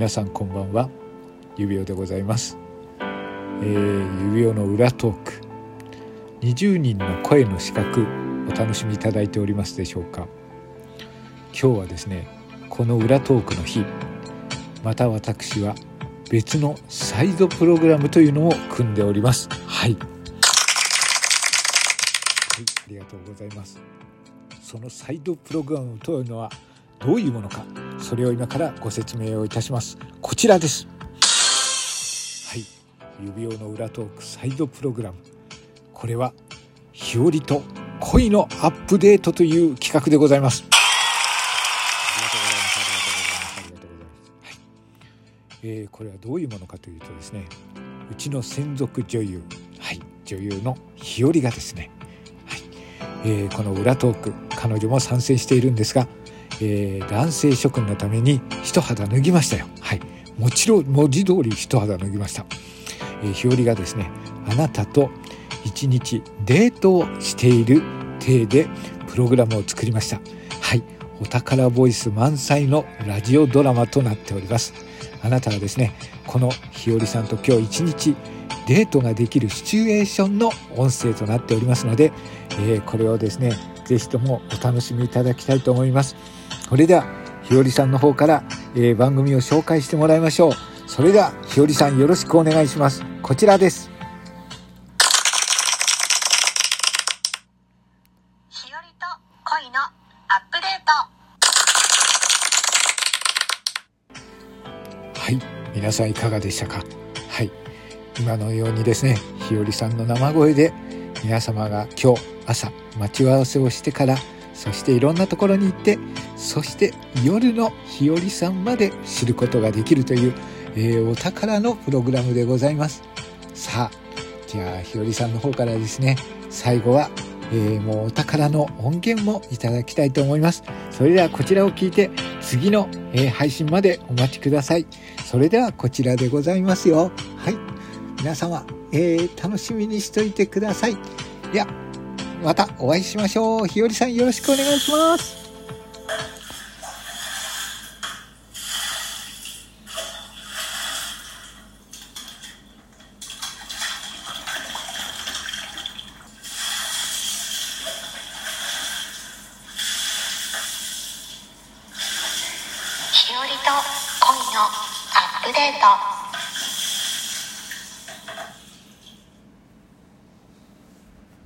皆さんこんばんは。指輪でございます、えー、指輪の裏トーク。20人の声の資格お楽しみいただいておりますでしょうか。今日はですねこの裏トークの日。また私は別のサイドプログラムというのを組んでおります。はい、はい、ありがとうございます。そのサイドプログラムというのはどういうものかそれを今からご説明をいたします。こちらです。はい。指輪の裏トークサイドプログラム。これは日和と恋のアップデートという企画でございます。えー、これはどういうものかというとですねうちの専属女優、はい、女優の日和がですね、はい。えー、この裏トーク彼女も参戦しているんですがえー、男性諸君のために一肌脱ぎましたよ。はい。もちろん文字通り一肌脱ぎました。えー、日和がですね、あなたと一日デートをしている体でプログラムを作りました。はい。お宝ボイス満載のラジオドラマとなっております。あなたはですね、この日和さんと今日一日デートができるシチュエーションの音声となっておりますので、えー、これをですね、ぜひともお楽しみいただきたいと思います。それではひよりさんの方から、えー、番組を紹介してもらいましょう。それではひよりさんよろしくお願いします。こちらです。ひよりと恋のアップデート。はい。皆さんいかがでしたか？はい。今のようにですねひよりさんの生声で皆様が今日朝待ち合わせをしてからそしていろんなところに行ってそして夜の日和さんまで知ることができるという、えー、お宝のプログラムでございます。さあじゃあ日和さんの方からですね最後は、えー、もうお宝の音源もいただきたいと思います。それではこちらを聞いて次の、えー、配信までお待ちください。それではこちらでございますよ。はい。皆様、えー、楽しみにしといてください。ではまたお会いしましょう。ひよりさんよろしくお願いします。日和と恋のアップデート